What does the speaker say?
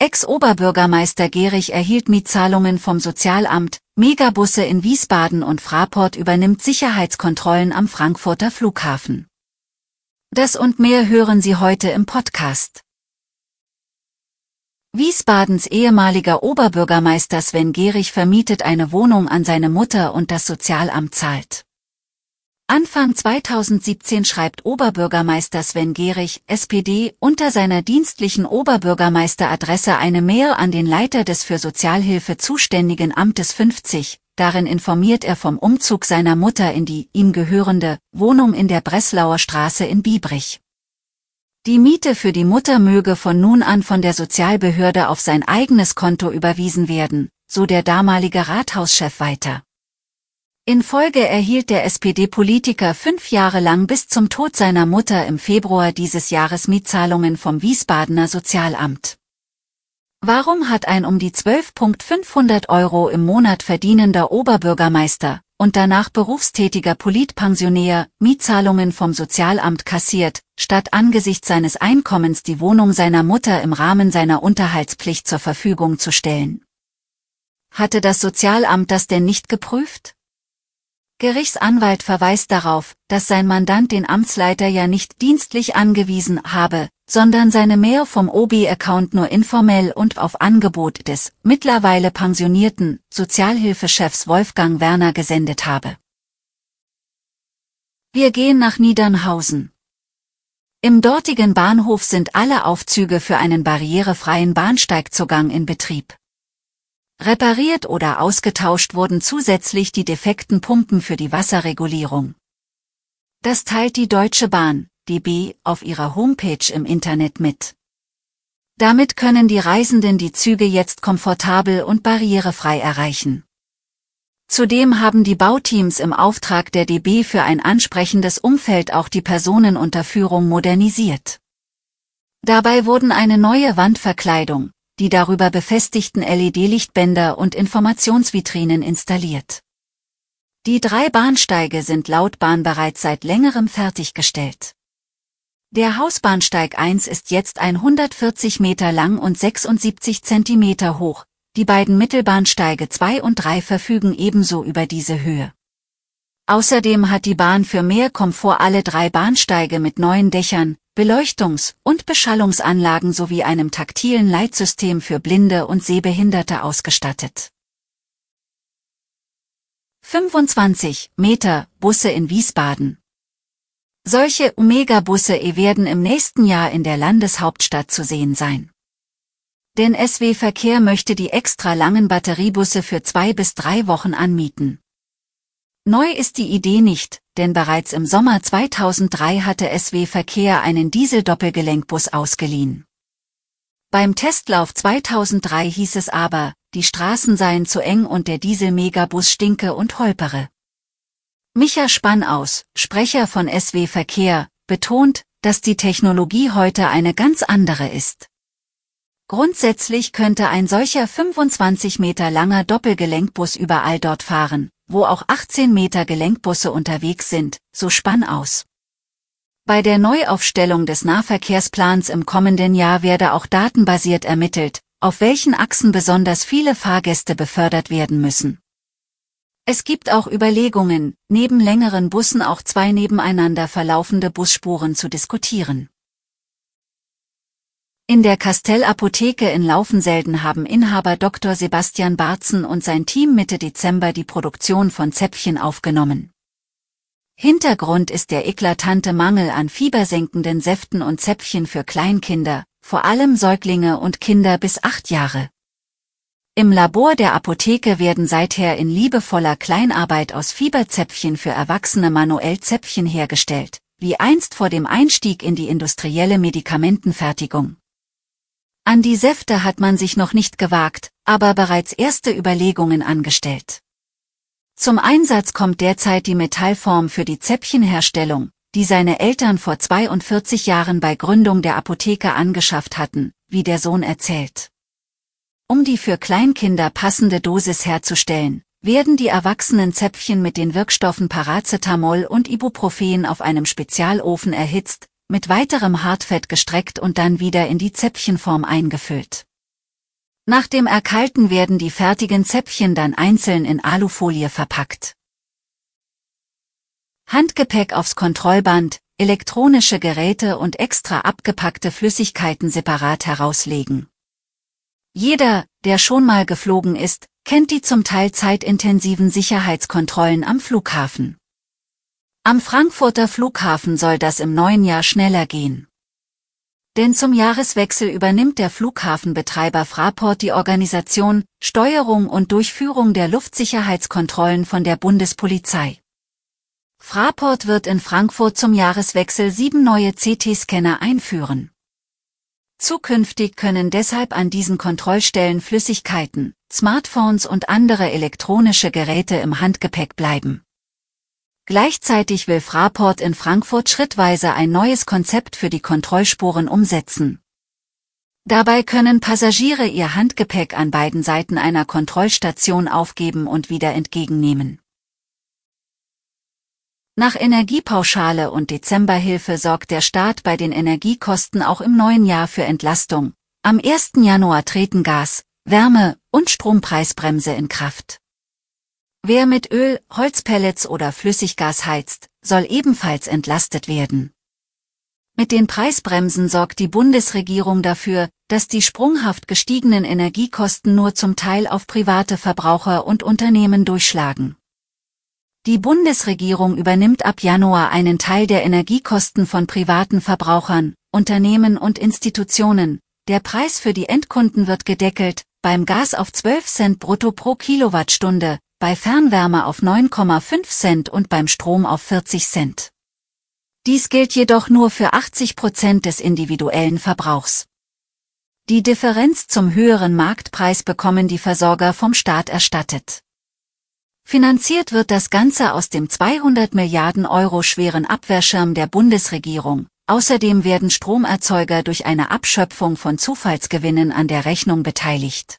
Ex-Oberbürgermeister Gerich erhielt Mietzahlungen vom Sozialamt, Megabusse in Wiesbaden und Fraport übernimmt Sicherheitskontrollen am Frankfurter Flughafen. Das und mehr hören Sie heute im Podcast. Wiesbadens ehemaliger Oberbürgermeister Sven Gerich vermietet eine Wohnung an seine Mutter und das Sozialamt zahlt. Anfang 2017 schreibt Oberbürgermeister Sven Gerich, SPD, unter seiner dienstlichen Oberbürgermeisteradresse eine Mail an den Leiter des für Sozialhilfe zuständigen Amtes 50. Darin informiert er vom Umzug seiner Mutter in die ihm gehörende Wohnung in der Breslauer Straße in Biebrich. Die Miete für die Mutter möge von nun an von der Sozialbehörde auf sein eigenes Konto überwiesen werden, so der damalige Rathauschef weiter. In Folge erhielt der SPD-Politiker fünf Jahre lang bis zum Tod seiner Mutter im Februar dieses Jahres Mietzahlungen vom Wiesbadener Sozialamt. Warum hat ein um die 12.500 Euro im Monat verdienender Oberbürgermeister und danach berufstätiger Politpensionär Mietzahlungen vom Sozialamt kassiert, statt angesichts seines Einkommens die Wohnung seiner Mutter im Rahmen seiner Unterhaltspflicht zur Verfügung zu stellen? Hatte das Sozialamt das denn nicht geprüft? Gerichtsanwalt verweist darauf, dass sein Mandant den Amtsleiter ja nicht dienstlich angewiesen habe, sondern seine Mail vom OB-Account nur informell und auf Angebot des mittlerweile pensionierten Sozialhilfechefs Wolfgang Werner gesendet habe. Wir gehen nach Niedernhausen. Im dortigen Bahnhof sind alle Aufzüge für einen barrierefreien Bahnsteigzugang in Betrieb. Repariert oder ausgetauscht wurden zusätzlich die defekten Pumpen für die Wasserregulierung. Das teilt die Deutsche Bahn, DB, auf ihrer Homepage im Internet mit. Damit können die Reisenden die Züge jetzt komfortabel und barrierefrei erreichen. Zudem haben die Bauteams im Auftrag der DB für ein ansprechendes Umfeld auch die Personenunterführung modernisiert. Dabei wurden eine neue Wandverkleidung, die darüber befestigten LED-Lichtbänder und Informationsvitrinen installiert. Die drei Bahnsteige sind laut Bahn bereits seit längerem fertiggestellt. Der Hausbahnsteig 1 ist jetzt 140 Meter lang und 76 Zentimeter hoch, die beiden Mittelbahnsteige 2 und 3 verfügen ebenso über diese Höhe. Außerdem hat die Bahn für mehr Komfort alle drei Bahnsteige mit neuen Dächern, Beleuchtungs- und Beschallungsanlagen sowie einem taktilen Leitsystem für Blinde und Sehbehinderte ausgestattet. 25 Meter Busse in Wiesbaden. Solche Omega-Busse werden im nächsten Jahr in der Landeshauptstadt zu sehen sein. Denn SW Verkehr möchte die extra langen Batteriebusse für zwei bis drei Wochen anmieten. Neu ist die Idee nicht, denn bereits im Sommer 2003 hatte SW Verkehr einen Diesel-Doppelgelenkbus ausgeliehen. Beim Testlauf 2003 hieß es aber, die Straßen seien zu eng und der Diesel-Megabus stinke und holpere. Micha Spannaus, Sprecher von SW Verkehr, betont, dass die Technologie heute eine ganz andere ist. Grundsätzlich könnte ein solcher 25 Meter langer Doppelgelenkbus überall dort fahren, wo auch 18 Meter Gelenkbusse unterwegs sind, so spann aus. Bei der Neuaufstellung des Nahverkehrsplans im kommenden Jahr werde auch datenbasiert ermittelt, auf welchen Achsen besonders viele Fahrgäste befördert werden müssen. Es gibt auch Überlegungen, neben längeren Bussen auch zwei nebeneinander verlaufende Busspuren zu diskutieren. In der Castell-Apotheke in Laufenselden haben Inhaber Dr. Sebastian Barzen und sein Team Mitte Dezember die Produktion von Zäpfchen aufgenommen. Hintergrund ist der eklatante Mangel an fiebersenkenden Säften und Zäpfchen für Kleinkinder, vor allem Säuglinge und Kinder bis acht Jahre. Im Labor der Apotheke werden seither in liebevoller Kleinarbeit aus Fieberzäpfchen für Erwachsene manuell Zäpfchen hergestellt, wie einst vor dem Einstieg in die industrielle Medikamentenfertigung. An die Säfte hat man sich noch nicht gewagt, aber bereits erste Überlegungen angestellt. Zum Einsatz kommt derzeit die Metallform für die Zäpfchenherstellung, die seine Eltern vor 42 Jahren bei Gründung der Apotheke angeschafft hatten, wie der Sohn erzählt. Um die für Kleinkinder passende Dosis herzustellen, werden die erwachsenen Zäpfchen mit den Wirkstoffen Paracetamol und Ibuprofen auf einem Spezialofen erhitzt, mit weiterem Hartfett gestreckt und dann wieder in die Zäpfchenform eingefüllt. Nach dem Erkalten werden die fertigen Zäpfchen dann einzeln in Alufolie verpackt. Handgepäck aufs Kontrollband, elektronische Geräte und extra abgepackte Flüssigkeiten separat herauslegen. Jeder, der schon mal geflogen ist, kennt die zum Teil zeitintensiven Sicherheitskontrollen am Flughafen. Am Frankfurter Flughafen soll das im neuen Jahr schneller gehen. Denn zum Jahreswechsel übernimmt der Flughafenbetreiber Fraport die Organisation, Steuerung und Durchführung der Luftsicherheitskontrollen von der Bundespolizei. Fraport wird in Frankfurt zum Jahreswechsel sieben neue CT-Scanner einführen. Zukünftig können deshalb an diesen Kontrollstellen Flüssigkeiten, Smartphones und andere elektronische Geräte im Handgepäck bleiben. Gleichzeitig will Fraport in Frankfurt schrittweise ein neues Konzept für die Kontrollspuren umsetzen. Dabei können Passagiere ihr Handgepäck an beiden Seiten einer Kontrollstation aufgeben und wieder entgegennehmen. Nach Energiepauschale und Dezemberhilfe sorgt der Staat bei den Energiekosten auch im neuen Jahr für Entlastung. Am 1. Januar treten Gas, Wärme und Strompreisbremse in Kraft. Wer mit Öl, Holzpellets oder Flüssiggas heizt, soll ebenfalls entlastet werden. Mit den Preisbremsen sorgt die Bundesregierung dafür, dass die sprunghaft gestiegenen Energiekosten nur zum Teil auf private Verbraucher und Unternehmen durchschlagen. Die Bundesregierung übernimmt ab Januar einen Teil der Energiekosten von privaten Verbrauchern, Unternehmen und Institutionen. Der Preis für die Endkunden wird gedeckelt, beim Gas auf 12 Cent brutto pro Kilowattstunde, bei Fernwärme auf 9,5 Cent und beim Strom auf 40 Cent. Dies gilt jedoch nur für 80 Prozent des individuellen Verbrauchs. Die Differenz zum höheren Marktpreis bekommen die Versorger vom Staat erstattet. Finanziert wird das Ganze aus dem 200 Milliarden Euro schweren Abwehrschirm der Bundesregierung. Außerdem werden Stromerzeuger durch eine Abschöpfung von Zufallsgewinnen an der Rechnung beteiligt.